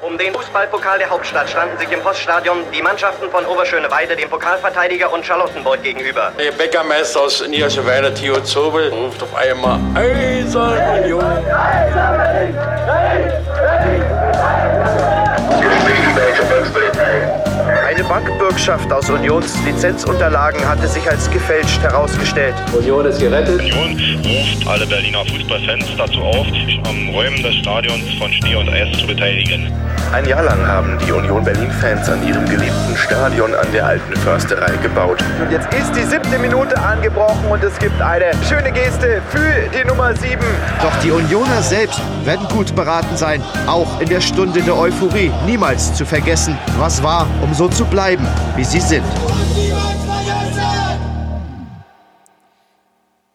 Um den Fußballpokal der Hauptstadt standen sich im Poststadion die Mannschaften von Oberschöneweide, dem Pokalverteidiger und Charlottenburg gegenüber. Der Bäckermeister aus Niederschöneweide, Theo Zobel, ruft auf einmal Eisern Union. Eine Bankbürgschaft aus Unions Lizenzunterlagen hatte sich als gefälscht herausgestellt. Union ist gerettet. Union ruft alle Berliner Fußballfans dazu auf, sich am Räumen des Stadions von Schnee und Eis zu beteiligen. Ein Jahr lang haben die Union Berlin-Fans an ihrem geliebten Stadion an der alten Försterei gebaut. Und jetzt ist die siebte Minute angebrochen und es gibt eine schöne Geste für die Nummer sieben. Doch die Unioner selbst werden gut beraten sein, auch in der Stunde der Euphorie niemals zu vergessen, was war, um so zu bleiben, wie sie sind.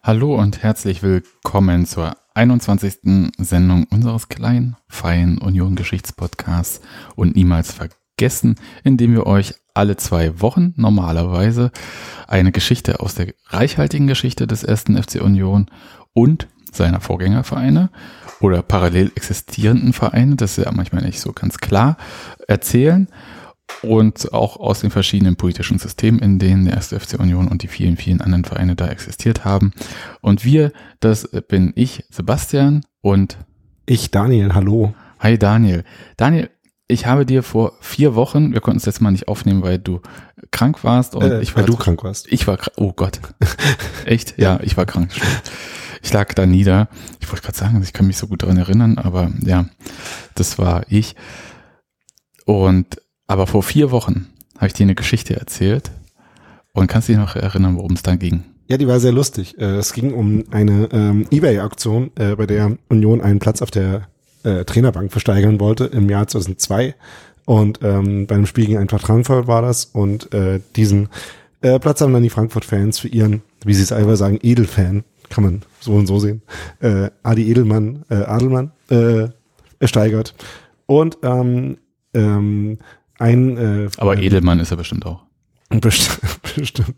Hallo und herzlich willkommen zur 21. Sendung unseres kleinen, feinen Union-Geschichtspodcasts und niemals vergessen, indem wir euch alle zwei Wochen normalerweise eine Geschichte aus der reichhaltigen Geschichte des ersten FC Union und seiner Vorgängervereine oder parallel existierenden Vereine, das ist ja manchmal nicht so ganz klar, erzählen und auch aus den verschiedenen politischen Systemen, in denen der erste FC Union und die vielen, vielen anderen Vereine da existiert haben. Und wir, das bin ich, Sebastian und ich, Daniel, hallo. Hi Daniel. Daniel, ich habe dir vor vier Wochen, wir konnten es jetzt mal nicht aufnehmen, weil du krank warst und äh, ich war. Weil du krank warst. Ich war, oh Gott. Echt? Ja, ich war krank. Ich lag da nieder. Ich wollte gerade sagen, ich kann mich so gut daran erinnern, aber ja, das war ich. Und aber vor vier Wochen habe ich dir eine Geschichte erzählt und kannst dich noch erinnern, worum es da ging? Ja, die war sehr lustig. Äh, es ging um eine ähm, Ebay-Aktion, äh, bei der Union einen Platz auf der äh, Trainerbank versteigern wollte im Jahr 2002. Und ähm, bei einem Spiel gegen Eintracht Frankfurt war das. Und äh, diesen äh, Platz haben dann die Frankfurt-Fans für ihren, wie sie es einfach sagen, Edelfan, kann man so und so sehen, äh, Adi Edelmann, Adelmann, äh, ersteigert. Und ähm, ähm, ein äh, Aber Edelmann ist er bestimmt auch. Bestimmt. bestimmt.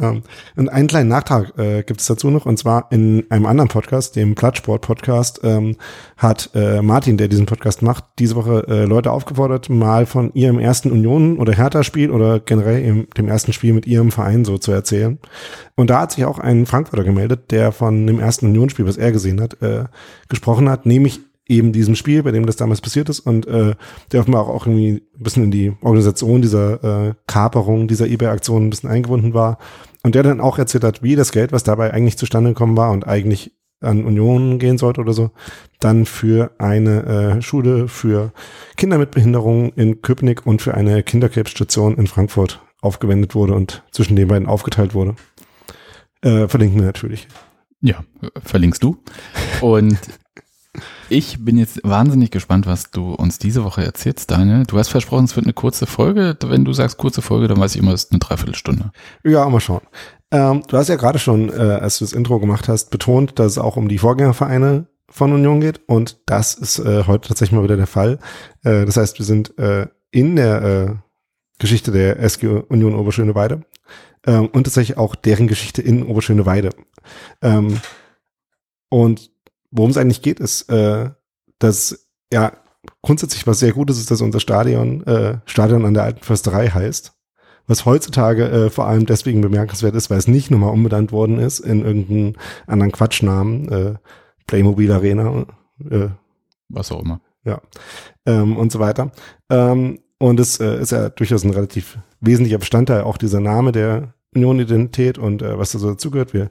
Ähm, und einen kleinen Nachtrag äh, gibt es dazu noch, und zwar in einem anderen Podcast, dem Plattsport-Podcast, ähm, hat äh, Martin, der diesen Podcast macht, diese Woche äh, Leute aufgefordert, mal von ihrem ersten Union- oder Hertha-Spiel oder generell im, dem ersten Spiel mit ihrem Verein so zu erzählen. Und da hat sich auch ein Frankfurter gemeldet, der von dem ersten Unionsspiel, was er gesehen hat, äh, gesprochen hat, nämlich eben diesem Spiel, bei dem das damals passiert ist und äh, der offenbar auch irgendwie ein bisschen in die Organisation dieser äh, Kaperung, dieser eBay-Aktion ein bisschen eingebunden war und der dann auch erzählt hat, wie das Geld, was dabei eigentlich zustande gekommen war und eigentlich an Union gehen sollte oder so, dann für eine äh, Schule für Kinder mit Behinderung in Köpenick und für eine Kinderkrebsstation in Frankfurt aufgewendet wurde und zwischen den beiden aufgeteilt wurde. Äh, verlinken wir natürlich. Ja, verlinkst du. Und ich bin jetzt wahnsinnig gespannt, was du uns diese Woche erzählst, Daniel. Du hast versprochen, es wird eine kurze Folge. Wenn du sagst kurze Folge, dann weiß ich immer, es ist eine Dreiviertelstunde. Ja, mal schauen. Ähm, du hast ja gerade schon, äh, als du das Intro gemacht hast, betont, dass es auch um die Vorgängervereine von Union geht. Und das ist äh, heute tatsächlich mal wieder der Fall. Äh, das heißt, wir sind äh, in der äh, Geschichte der SG Union Oberschöneweide ähm, und tatsächlich auch deren Geschichte in Oberschöneweide. Ähm, und worum es eigentlich geht, ist, äh, dass ja grundsätzlich was sehr Gutes ist, dass unser Stadion äh, Stadion an der alten Försterei heißt. Was heutzutage äh, vor allem deswegen bemerkenswert ist, weil es nicht nochmal umbenannt worden ist in irgendeinen anderen Quatschnamen, äh, Playmobil Arena, äh, was auch immer. Ja. Ähm, und so weiter. Ähm, und es äh, ist ja durchaus ein relativ wesentlicher Bestandteil auch dieser Name der Union-Identität und äh, was da so dazugehört. Wir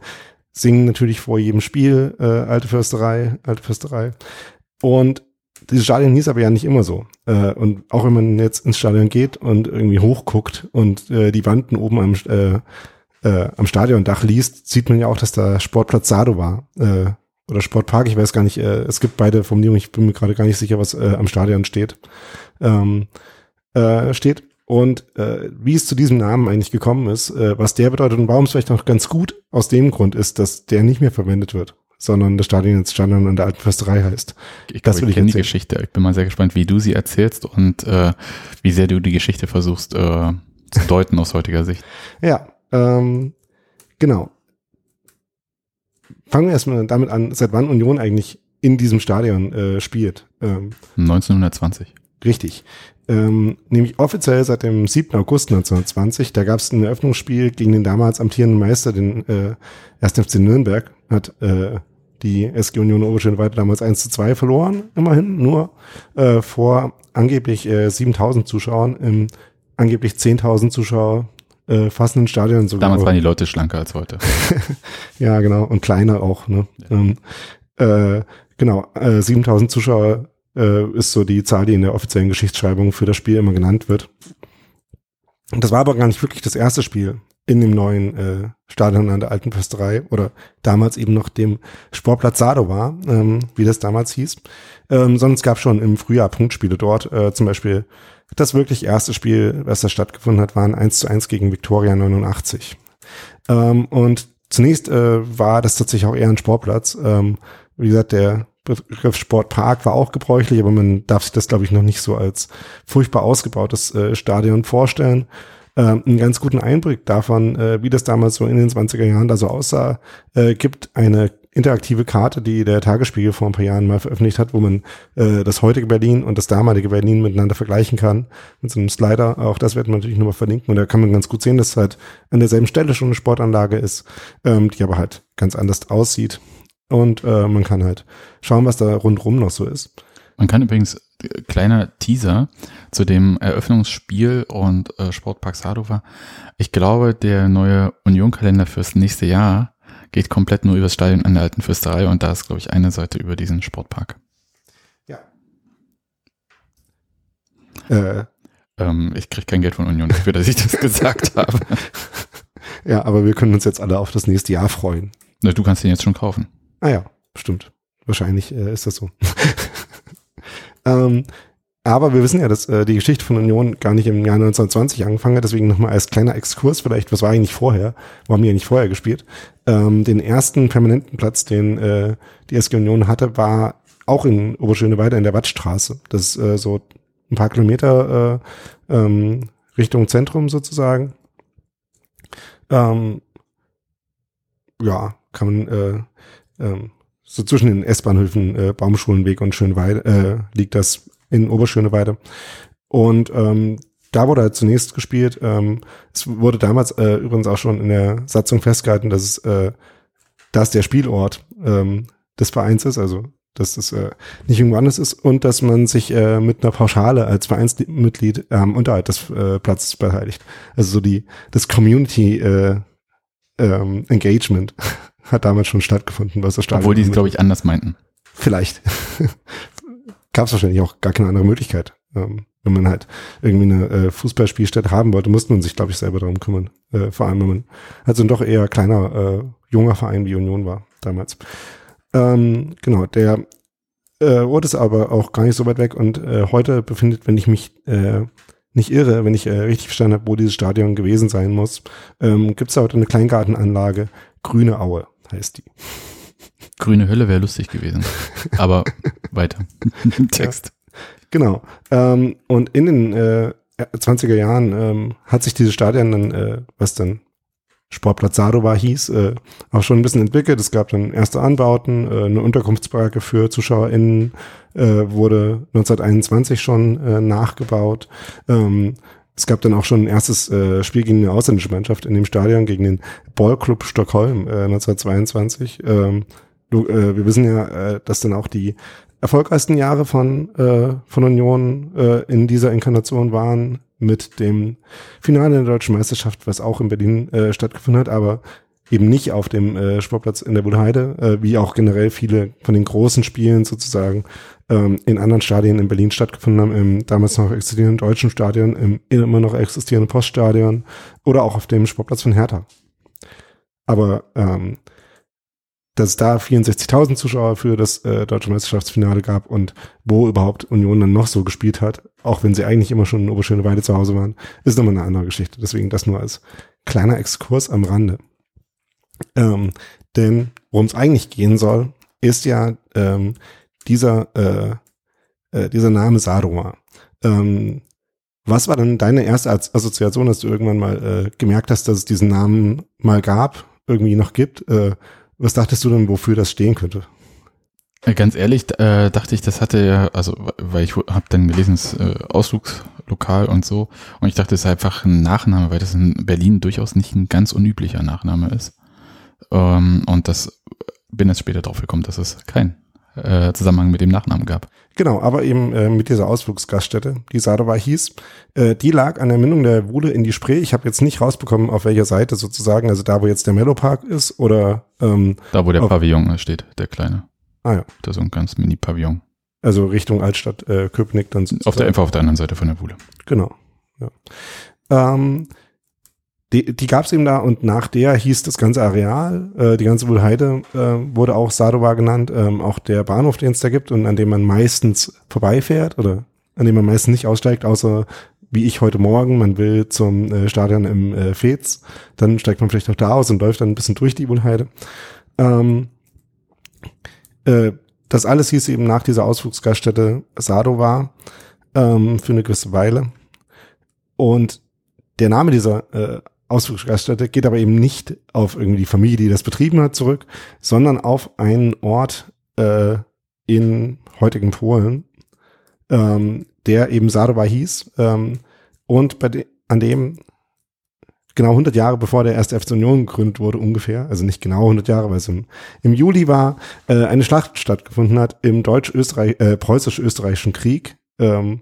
singen natürlich vor jedem Spiel äh, Alte Försterei, Alte Försterei. Und dieses Stadion hieß aber ja nicht immer so. Äh, und auch wenn man jetzt ins Stadion geht und irgendwie hochguckt und äh, die Wanden oben am, äh, äh, am Stadiondach liest, sieht man ja auch, dass da Sportplatz Sado war. Äh, oder Sportpark, ich weiß gar nicht, äh, es gibt beide Formulierungen, ich bin mir gerade gar nicht sicher, was äh, am Stadion steht. Ähm, äh, steht. Und äh, wie es zu diesem Namen eigentlich gekommen ist, äh, was der bedeutet und warum es vielleicht auch ganz gut aus dem Grund ist, dass der nicht mehr verwendet wird, sondern das Stadion jetzt Stadion an der alten Försterei heißt. Ich glaube, ich kenne die Geschichte. Ich bin mal sehr gespannt, wie du sie erzählst und äh, wie sehr du die Geschichte versuchst äh, zu deuten aus heutiger Sicht. Ja, ähm, genau. Fangen wir erstmal damit an, seit wann Union eigentlich in diesem Stadion äh, spielt. Ähm, 1920. richtig. Ähm, nämlich offiziell seit dem 7. August 1920. Da gab es ein Eröffnungsspiel gegen den damals amtierenden Meister, den äh, 1. FC Nürnberg. Hat äh, die SG Union Oberschönweite damals 1 zu 2 verloren, immerhin nur äh, vor angeblich äh, 7000 Zuschauern im angeblich 10.000 Zuschauer äh, fassenden Stadion. Sogar damals waren die Leute schlanker als heute. ja, genau. Und kleiner auch. Ne? Ja. Ähm, äh, genau, äh, 7000 Zuschauer äh, ist so die Zahl, die in der offiziellen Geschichtsschreibung für das Spiel immer genannt wird. Und das war aber gar nicht wirklich das erste Spiel in dem neuen äh, Stadion an der Alten Försterei oder damals eben noch dem Sportplatz Sado war, ähm, wie das damals hieß. Ähm, sondern es gab schon im Frühjahr Punktspiele dort. Äh, zum Beispiel das wirklich erste Spiel, was da stattgefunden hat, war ein 1 zu 1 gegen Victoria 89. Ähm, und zunächst äh, war das tatsächlich auch eher ein Sportplatz. Ähm, wie gesagt, der Begriff Sportpark war auch gebräuchlich, aber man darf sich das, glaube ich, noch nicht so als furchtbar ausgebautes äh, Stadion vorstellen. Ähm, einen ganz guten Einblick davon, äh, wie das damals so in den 20er Jahren da so aussah, äh, gibt eine interaktive Karte, die der Tagesspiegel vor ein paar Jahren mal veröffentlicht hat, wo man äh, das heutige Berlin und das damalige Berlin miteinander vergleichen kann. Mit so einem Slider. Auch das werden wir natürlich nochmal verlinken. Und da kann man ganz gut sehen, dass halt an derselben Stelle schon eine Sportanlage ist, ähm, die aber halt ganz anders aussieht. Und äh, man kann halt schauen, was da rundrum noch so ist. Man kann übrigens, äh, kleiner Teaser zu dem Eröffnungsspiel und äh, Sportpark Sadova. Ich glaube, der neue Union-Kalender fürs nächste Jahr geht komplett nur übers Stadion an der alten Fürsterei und da ist, glaube ich, eine Seite über diesen Sportpark. Ja. Äh. Ähm, ich kriege kein Geld von Union dafür, dass ich das gesagt habe. Ja, aber wir können uns jetzt alle auf das nächste Jahr freuen. Na, du kannst den jetzt schon kaufen. Ah ja, stimmt. Wahrscheinlich äh, ist das so. ähm, aber wir wissen ja, dass äh, die Geschichte von Union gar nicht im Jahr 1920 angefangen hat. Deswegen nochmal als kleiner Exkurs vielleicht, was war eigentlich vorher? Wo haben die eigentlich vorher gespielt? Ähm, den ersten permanenten Platz, den äh, die SG Union hatte, war auch in Oberschöneweide in der Wattstraße. Das ist äh, so ein paar Kilometer äh, ähm, Richtung Zentrum sozusagen. Ähm, ja, kann man äh, ähm, so zwischen den S-Bahnhöfen äh, Baumschulenweg und Schönweide äh, liegt das in Oberschöneweide. Und ähm, da wurde halt zunächst gespielt. Ähm, es wurde damals äh, übrigens auch schon in der Satzung festgehalten, dass es äh, dass der Spielort ähm, des Vereins ist, also dass das äh, nicht irgendwo anders ist und dass man sich äh, mit einer Pauschale als Vereinsmitglied am ähm, Unterhalt des äh, Platzes beteiligt. Also so die das Community äh, ähm, Engagement hat damals schon stattgefunden, was das Stadion Obwohl die es, glaube ich, anders meinten. Vielleicht. Gab es wahrscheinlich auch gar keine andere Möglichkeit. Ähm, wenn man halt irgendwie eine äh, Fußballspielstätte haben wollte, musste man sich, glaube ich, selber darum kümmern. Äh, vor allem, wenn man also ein doch eher kleiner, äh, junger Verein wie Union war damals. Ähm, genau, der äh, Ort ist aber auch gar nicht so weit weg und äh, heute befindet, wenn ich mich äh, nicht irre, wenn ich äh, richtig verstanden habe, wo dieses Stadion gewesen sein muss, ähm, gibt es heute eine Kleingartenanlage, Grüne Aue heißt die. Grüne Hölle wäre lustig gewesen. Aber weiter. Text. Ja, genau. Ähm, und in den äh, 20er Jahren ähm, hat sich dieses Stadion dann, äh, was dann Sportplatz Sadova hieß, äh, auch schon ein bisschen entwickelt. Es gab dann erste Anbauten, äh, eine Unterkunftsbaracke für ZuschauerInnen äh, wurde 1921 schon äh, nachgebaut. Ähm, es gab dann auch schon ein erstes äh, Spiel gegen eine ausländische Mannschaft in dem Stadion gegen den Ballclub Stockholm äh, 1922. Ähm, du, äh, wir wissen ja, äh, dass dann auch die erfolgreichsten Jahre von, äh, von Union äh, in dieser Inkarnation waren mit dem Finale der deutschen Meisterschaft, was auch in Berlin äh, stattgefunden hat, aber eben nicht auf dem äh, Sportplatz in der Bullheide, äh, wie auch generell viele von den großen Spielen sozusagen ähm, in anderen Stadien in Berlin stattgefunden haben, im damals noch existierenden deutschen Stadion, im immer noch existierenden Poststadion oder auch auf dem Sportplatz von Hertha. Aber ähm, dass es da 64.000 Zuschauer für das äh, deutsche Meisterschaftsfinale gab und wo überhaupt Union dann noch so gespielt hat, auch wenn sie eigentlich immer schon in Oberschöneweide zu Hause waren, ist nochmal eine andere Geschichte. Deswegen das nur als kleiner Exkurs am Rande. Ähm, denn worum es eigentlich gehen soll, ist ja ähm, dieser, äh, äh, dieser Name Sadoma. Ähm, was war denn deine erste Assoziation, dass du irgendwann mal äh, gemerkt hast, dass es diesen Namen mal gab, irgendwie noch gibt? Äh, was dachtest du denn, wofür das stehen könnte? Äh, Ganz ehrlich, äh, dachte ich, das hatte ja, also weil ich habe dann gelesen, es äh, Ausflugslokal und so, und ich dachte, es ist einfach ein Nachname, weil das in Berlin durchaus nicht ein ganz unüblicher Nachname ist. Ähm, und das bin jetzt später drauf gekommen, dass es keinen äh, Zusammenhang mit dem Nachnamen gab. Genau, aber eben äh, mit dieser Ausflugsgaststätte, die Sadova hieß, äh, die lag an der Mündung der Wuhle in die Spree. Ich habe jetzt nicht rausbekommen, auf welcher Seite sozusagen, also da, wo jetzt der Mellowpark ist oder ähm, Da, wo der Auf- Pavillon steht, der kleine. ah ja, Da ist so ein ganz Mini-Pavillon. also Richtung Altstadt äh, Köpenick dann Auf der, sozusagen. einfach auf der anderen Seite von der Wuhle. Genau. Ja. Ähm, die die gab es eben da und nach der hieß das ganze Areal, äh, die ganze Wuhlheide äh, wurde auch Sadova genannt, ähm, auch der Bahnhof, den es da gibt und an dem man meistens vorbeifährt oder an dem man meistens nicht aussteigt, außer wie ich heute Morgen, man will zum äh, Stadion im äh, Fez, dann steigt man vielleicht auch da aus und läuft dann ein bisschen durch die Wuhlheide. Ähm, äh, das alles hieß eben nach dieser Ausflugsgaststätte Sadova ähm, für eine gewisse Weile. Und der Name dieser äh, Ausflugsgaststätte geht aber eben nicht auf irgendwie die Familie, die das betrieben hat, zurück, sondern auf einen Ort äh, in heutigen Polen, ähm, der eben Sadova hieß ähm, und bei de an dem genau 100 Jahre bevor der erste FC Union gegründet wurde ungefähr, also nicht genau 100 Jahre, weil es im, im Juli war, äh, eine Schlacht stattgefunden hat im deutsch-österreich äh, preußisch-österreichischen Krieg ähm,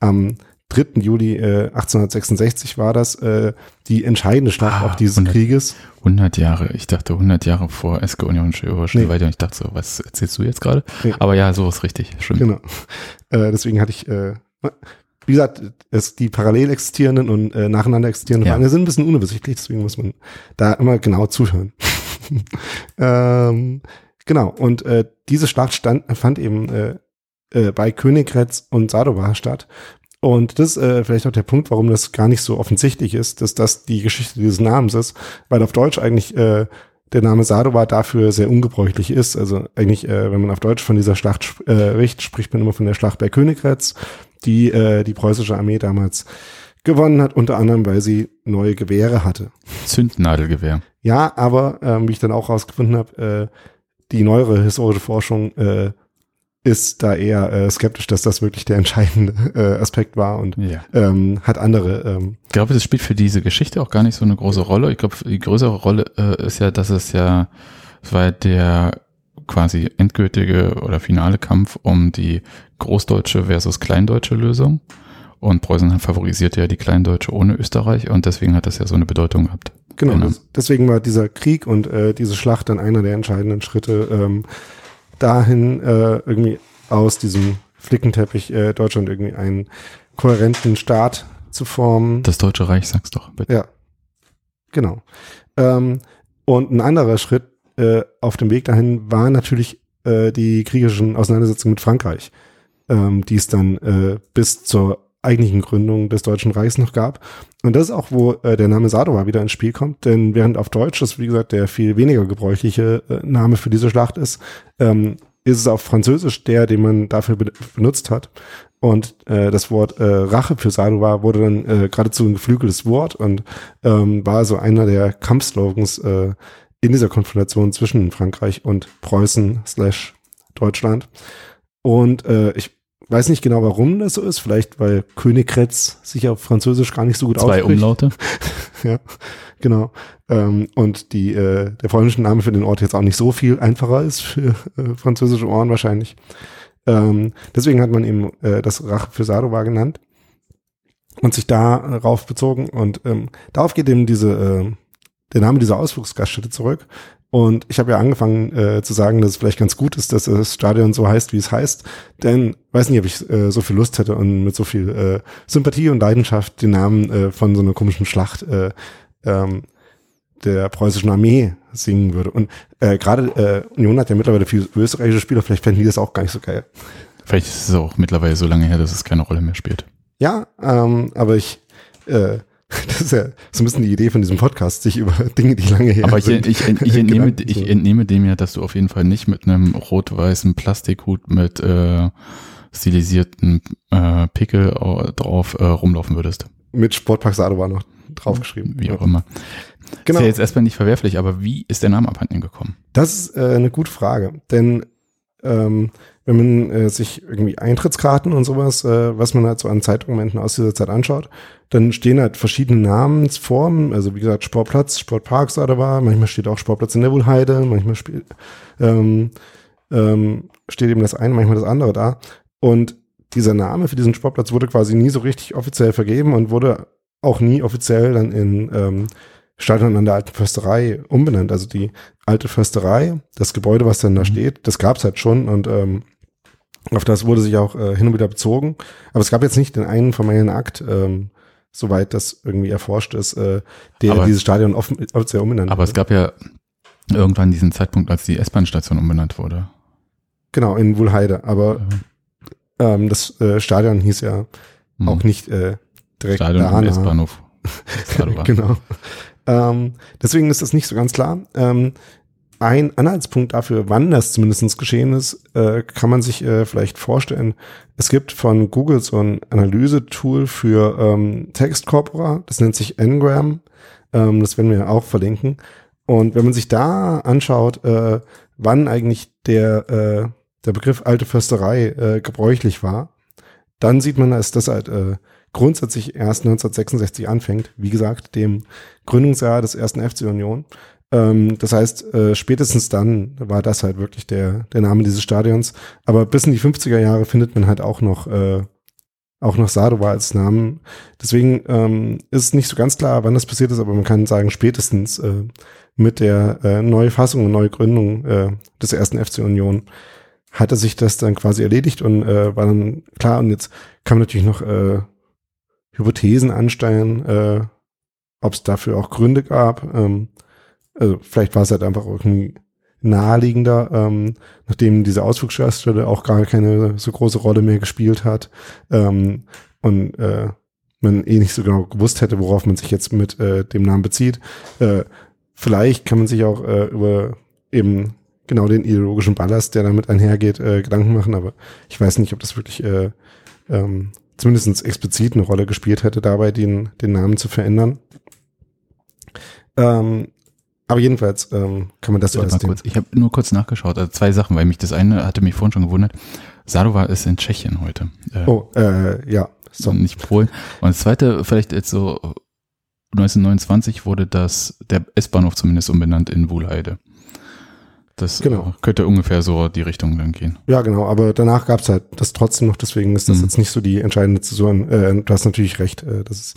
am 3. Juli äh, 1866 war das äh, die entscheidende Schlacht Ah, auch dieses 100. Krieges. 100 Jahre. Ich dachte 100 Jahre vor SK Union Schneeweide und ich dachte so, was erzählst du jetzt gerade? Nee. Aber ja, so ist richtig. Stimmt. Genau. Äh, deswegen hatte ich, äh, wie gesagt, es, die parallel existierenden und äh, nacheinander existierenden Ja. Vereine sind ein bisschen unübersichtlich, deswegen muss man da immer genau zuhören. ähm, genau, und äh, diese Schlacht stand, fand eben äh, äh, bei Königgrätz und Sadova statt. Und das ist äh, vielleicht auch der Punkt, warum das gar nicht so offensichtlich ist, dass das die Geschichte dieses Namens ist, weil auf Deutsch eigentlich äh, der Name Sadova dafür sehr ungebräuchlich ist. Also eigentlich, äh, wenn man auf Deutsch von dieser Schlacht äh, spricht, spricht man immer von der Schlacht bei Königgrätz, die äh, die preußische Armee damals gewonnen hat, unter anderem, weil sie neue Gewehre hatte. Zündnadelgewehr. Ja, aber ähm, wie ich dann auch rausgefunden habe, äh, die neuere historische Forschung äh, ist da eher äh, skeptisch, dass das wirklich der entscheidende äh, Aspekt war und Ja. ähm, hat andere. Ähm, Ich glaube, das spielt für diese Geschichte auch gar nicht so eine große Rolle. Ich glaube, die größere Rolle äh, ist ja, dass es ja, es war der quasi endgültige oder finale Kampf um die großdeutsche versus kleindeutsche Lösung. Und Preußen favorisierte ja die Kleindeutsche ohne Österreich und deswegen hat das ja so eine Bedeutung gehabt. genau. Genau. Deswegen war dieser Krieg und äh, diese Schlacht dann einer der entscheidenden Schritte ähm, dahin, äh, irgendwie aus diesem Flickenteppich äh, Deutschland irgendwie einen kohärenten Staat zu formen. Das Deutsche Reich, sag's doch bitte. Ja, genau. Ähm, und ein anderer Schritt äh, auf dem Weg dahin war natürlich äh, die kriegerischen Auseinandersetzungen mit Frankreich, ähm, die es dann äh, bis zur eigentlichen Gründung des Deutschen Reichs noch gab. Und das ist auch, wo äh, der Name Sadova wieder ins Spiel kommt, denn während auf Deutsch das, wie gesagt, der viel weniger gebräuchliche äh, Name für diese Schlacht ist, ähm, ist es auf Französisch der, den man dafür be benutzt hat. Und äh, das Wort äh, Rache für Sadova wurde dann äh, geradezu ein geflügeltes Wort und ähm, war so einer der Kampfslogans äh, in dieser Konfrontation zwischen Frankreich und Preußen slash Deutschland. Und äh, ich weiß nicht genau, warum das so ist. Vielleicht, weil Königgrätz sich auf Französisch gar nicht so gut Zwei ausspricht. Umlaute. Ja, genau. Ähm, und die, äh, der polnische Name für den Ort jetzt auch nicht so viel einfacher ist für äh, französische Ohren wahrscheinlich. Ähm, deswegen hat man eben äh, das Rache für Sadova genannt und sich darauf bezogen. Und ähm, darauf geht eben diese, äh, der Name dieser Ausflugsgaststätte zurück. Und ich habe ja angefangen äh, zu sagen, dass es vielleicht ganz gut ist, dass das Stadion so heißt, wie es heißt. Denn weiß nicht, ob ich äh, so viel Lust hätte und mit so viel äh, Sympathie und Leidenschaft den Namen äh, von so einer komischen Schlacht äh, ähm, der preußischen Armee singen würde. Und äh, gerade äh, Union hat ja mittlerweile viele österreichische Spieler, vielleicht fänden die das auch gar nicht so geil. Vielleicht ist es auch mittlerweile so lange her, dass es keine Rolle mehr spielt. Ja, ähm, aber ich, äh, das ist ja so ein bisschen die Idee von diesem Podcast, sich über Dinge, die lange her Aber ich, sind. ich, ich, entnehme, Gedanken ich entnehme dem ja, dass du auf jeden Fall nicht mit einem rot-weißen Plastikhut mit äh, stilisierten äh, Pickel au- drauf äh, rumlaufen würdest. mit Sportpark Sadova noch draufgeschrieben. Wie auch Ja. immer. Genau. Ist ja jetzt erstmal nicht verwerflich, aber wie ist der Name abhanden gekommen? Das ist äh, eine gute Frage, denn ähm, wenn man äh, sich irgendwie Eintrittskarten und sowas, äh, was man halt so an Zeitdokumenten aus dieser Zeit anschaut, dann stehen halt verschiedene Namensformen, also wie gesagt Sportplatz, Sportpark da war, manchmal steht auch Sportplatz in der Wohlheide, manchmal spielt, ähm, ähm, steht eben das eine, manchmal das andere da. Und dieser Name für diesen Sportplatz wurde quasi nie so richtig offiziell vergeben und wurde auch nie offiziell dann in ähm, Stadion an der alten Försterei umbenannt. Also die alte Försterei, das Gebäude, was dann da steht, das gab's halt schon und ähm, auf das wurde sich auch äh, hin und wieder bezogen. Aber es gab jetzt nicht den einen formellen Akt, ähm, soweit das irgendwie erforscht ist, äh, der Aber- dieses Stadion offen, offiziell umbenannt Aber es gab ja irgendwann diesen Zeitpunkt, als die S-Bahn-Station umbenannt wurde. Genau, in Wuhlheide. Aber Äh, ähm, das äh, Stadion hieß ja hm. auch nicht äh, direkt Stadion. S-Bahnhof. Genau. Ähm, deswegen ist das nicht so ganz klar. Ähm, ein Anhaltspunkt dafür, wann das zumindest geschehen ist, äh, kann man sich äh, vielleicht vorstellen. Es gibt von Google so ein Analysetool für ähm, Textkorpora, das nennt sich Ngram. Ähm, das werden wir auch verlinken. Und wenn man sich da anschaut, äh, wann eigentlich der, äh, der Begriff alte Försterei äh, gebräuchlich war, dann sieht man, dass das halt äh, grundsätzlich erst 1966 anfängt. Wie gesagt, dem Gründungsjahr des ersten FC Union. Ähm, das heißt, äh, spätestens dann war das halt wirklich der, der Name dieses Stadions. Aber bis in die 50er Jahre findet man halt auch noch, äh, auch noch Sadova als Namen. Deswegen ähm, ist nicht so ganz klar, wann das passiert ist, aber man kann sagen, spätestens äh, mit der äh, Neufassung und Neugründung äh, des ersten FC Union hatte sich das dann quasi erledigt und äh, war dann klar. Und jetzt kann man natürlich noch äh, Hypothesen anstellen, äh, ob es dafür auch Gründe gab. Ähm, also vielleicht war es halt einfach irgendwie naheliegender, ähm, nachdem diese Ausflugsgaststätte auch gar keine so große Rolle mehr gespielt hat ähm, und äh, man eh nicht so genau gewusst hätte, worauf man sich jetzt mit äh, dem Namen bezieht. Äh, vielleicht kann man sich auch äh, über eben genau den ideologischen Ballast, der damit einhergeht, äh, Gedanken machen, aber ich weiß nicht, ob das wirklich äh, ähm, zumindest explizit eine Rolle gespielt hätte, dabei den, den Namen zu verändern. Ähm, aber jedenfalls ähm, kann man das so als kurz. Ich habe nur kurz nachgeschaut. Also zwei Sachen, weil mich das eine hatte mich vorhin schon gewundert. Sadova ist in Tschechien heute. Äh, Oh, äh, ja. So. Nicht Polen. Und das zweite, vielleicht jetzt so 1929 wurde das, der S-Bahnhof zumindest umbenannt in Wuhlheide. Das Genau. könnte ungefähr so die Richtung dann gehen. Ja, genau, aber danach gab es halt das trotzdem noch, deswegen ist das Mhm. jetzt nicht so die entscheidende Zäsur. Äh, du hast natürlich recht, äh, dass es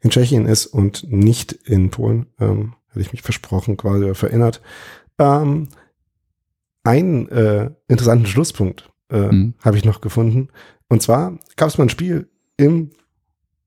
in Tschechien ist und nicht in Polen. Ähm, hätte ich mich versprochen, quasi oder verinnert. Ähm, einen äh, interessanten Schlusspunkt äh, Mhm. habe ich noch gefunden. Und zwar gab es mal ein Spiel im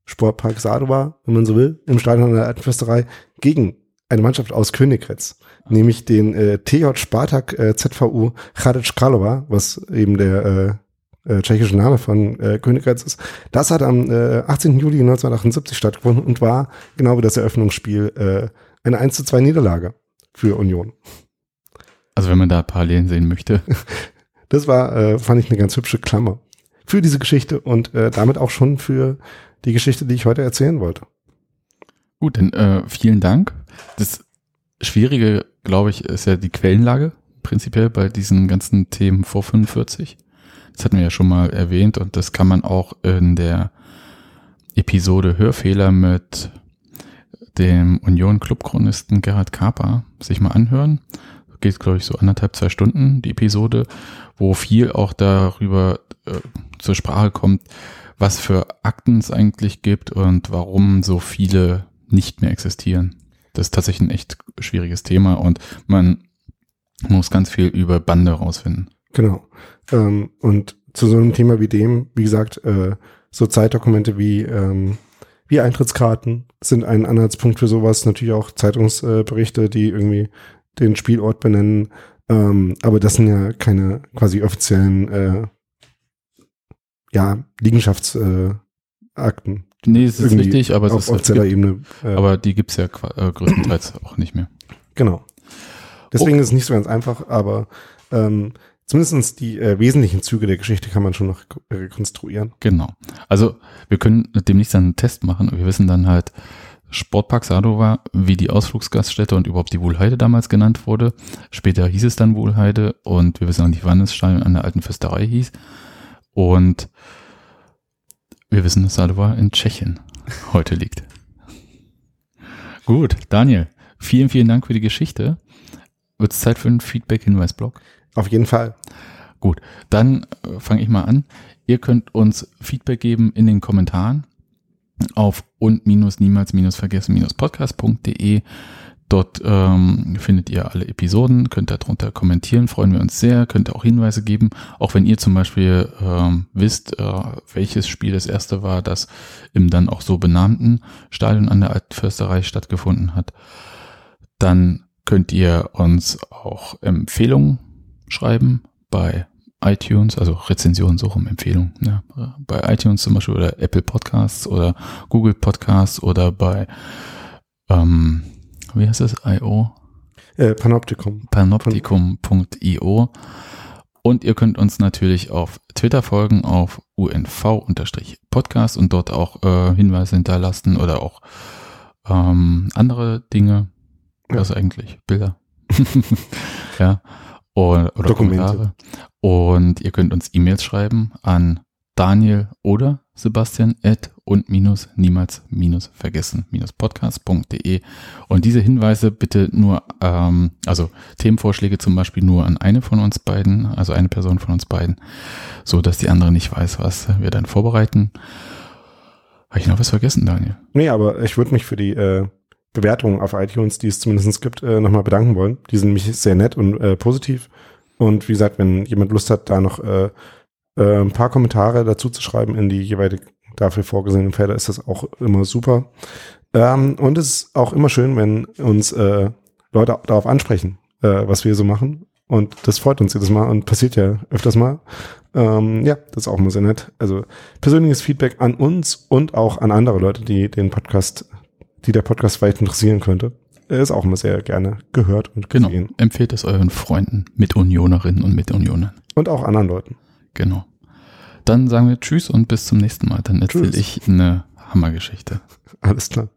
Sportpark Sadova, wenn man so will, im Stadion der Alten Fürsterei, gegen eine Mannschaft aus Königgrätz, nämlich den äh, TJ Spartak äh, ZVU Hradec Kralova, was eben der äh, äh, tschechische Name von äh, Königgrätz ist. Das hat am äh, 18. Juli 1978 stattgefunden und war genau wie das Eröffnungsspiel äh, eine 1 zu 2 Niederlage für Union. Also wenn man da Parallelen sehen möchte. Das war, äh, fand ich eine ganz hübsche Klammer für diese Geschichte und äh, damit auch schon für die Geschichte, die ich heute erzählen wollte. Gut, dann äh, vielen Dank. Das Schwierige, glaube ich, ist ja die Quellenlage prinzipiell bei diesen ganzen Themen vor 45. Das hatten wir ja schon mal erwähnt und das kann man auch in der Episode Hörfehler mit dem Union-Clubchronisten Gerhard Kaper sich mal anhören. Geht, glaube ich, so anderthalb, zwei Stunden, die Episode, wo viel auch darüber äh, zur Sprache kommt, was für Akten es eigentlich gibt und warum so viele nicht mehr existieren. Das ist tatsächlich ein echt schwieriges Thema und man muss ganz viel über Bande rausfinden. Genau. Ähm, und zu so einem Thema wie dem, wie gesagt, äh, so Zeitdokumente wie, ähm, wie Eintrittskarten sind ein Anhaltspunkt für sowas. Natürlich auch Zeitungsberichte, die irgendwie den Spielort benennen. Ähm, aber das sind ja keine quasi offiziellen äh, ja, Liegenschaftsakten. Äh, Nee, es ist Irgendwie richtig, aber es auf ist, offizieller gibt, Ebene. Äh, aber die gibt's ja qua- äh, größtenteils auch nicht mehr. Genau. Deswegen ist es nicht so ganz einfach, aber ähm, zumindest die äh, wesentlichen Züge der Geschichte kann man schon noch rekonstruieren. Genau. Also wir können demnächst dann einen Test machen und wir wissen dann halt, Sportpark Sadova, wie die Ausflugsgaststätte und überhaupt die Wohlheide damals genannt wurde. Später hieß es dann Wohlheide und wir wissen auch nicht, wann es Stadion an der alten Fürsterei hieß. Und wir wissen, dass Sadova in Tschechien heute liegt. Gut, Daniel, vielen, vielen Dank für die Geschichte. Wird es Zeit für einen Feedback-Hinweis-Blog? Auf jeden Fall. Gut, dann äh, fange ich mal an. Ihr könnt uns Feedback geben in den Kommentaren auf und-niemals-vergessen-podcast.de. Dort ähm, findet ihr alle Episoden, könnt darunter kommentieren, freuen wir uns sehr, könnt auch Hinweise geben, auch wenn ihr zum Beispiel ähm, wisst, äh, welches Spiel das erste war, das im dann auch so benannten Stadion an der Altförsterei stattgefunden hat. Dann könnt ihr uns auch Empfehlungen schreiben bei iTunes, also Rezensionen, so rum Empfehlungen, ne? bei iTunes zum Beispiel oder Apple Podcasts oder Google Podcasts oder bei, ähm, wie heißt das, I.O.? Äh, Panoptikum. Panoptikum.io. Und ihr könnt uns natürlich auf Twitter folgen, auf UNV-Podcast und dort auch äh, Hinweise hinterlassen oder auch ähm, andere Dinge. Ja. Was eigentlich? Bilder. ja. Oder, Dokumente. Kommentare. Und ihr könnt uns E-Mails schreiben an Daniel oder Sebastian at und minus niemals minus vergessen minus podcast.de und diese Hinweise bitte nur, ähm, also Themenvorschläge zum Beispiel nur an eine von uns beiden, also eine Person von uns beiden, so dass die andere nicht weiß, was wir dann vorbereiten. Habe ich noch was vergessen, Daniel? Nee, aber ich würde mich für die äh, Bewertungen auf iTunes, die es zumindest gibt, äh, nochmal bedanken wollen. Die sind nämlich sehr nett und äh, positiv. Und wie gesagt, wenn jemand Lust hat, da noch äh, äh, ein paar Kommentare dazu zu schreiben in die jeweilig dafür vorgesehenen Felder, ist das auch immer super. Ähm, und es ist auch immer schön, wenn uns äh, Leute darauf ansprechen, äh, was wir so machen. Und das freut uns jedes Mal und passiert ja öfters mal. Ähm, ja, das ist auch immer sehr nett. Also persönliches Feedback an uns und auch an andere Leute, die den Podcast, die der Podcast vielleicht interessieren könnte, ist auch immer sehr gerne gehört und Genau. gesehen. Empfehlt es euren Freunden, Mitunionerinnen und Mitunionern. Und auch anderen Leuten. Genau. Dann sagen wir Tschüss und bis zum nächsten Mal. Dann erzähle ich eine Hammergeschichte. Alles klar.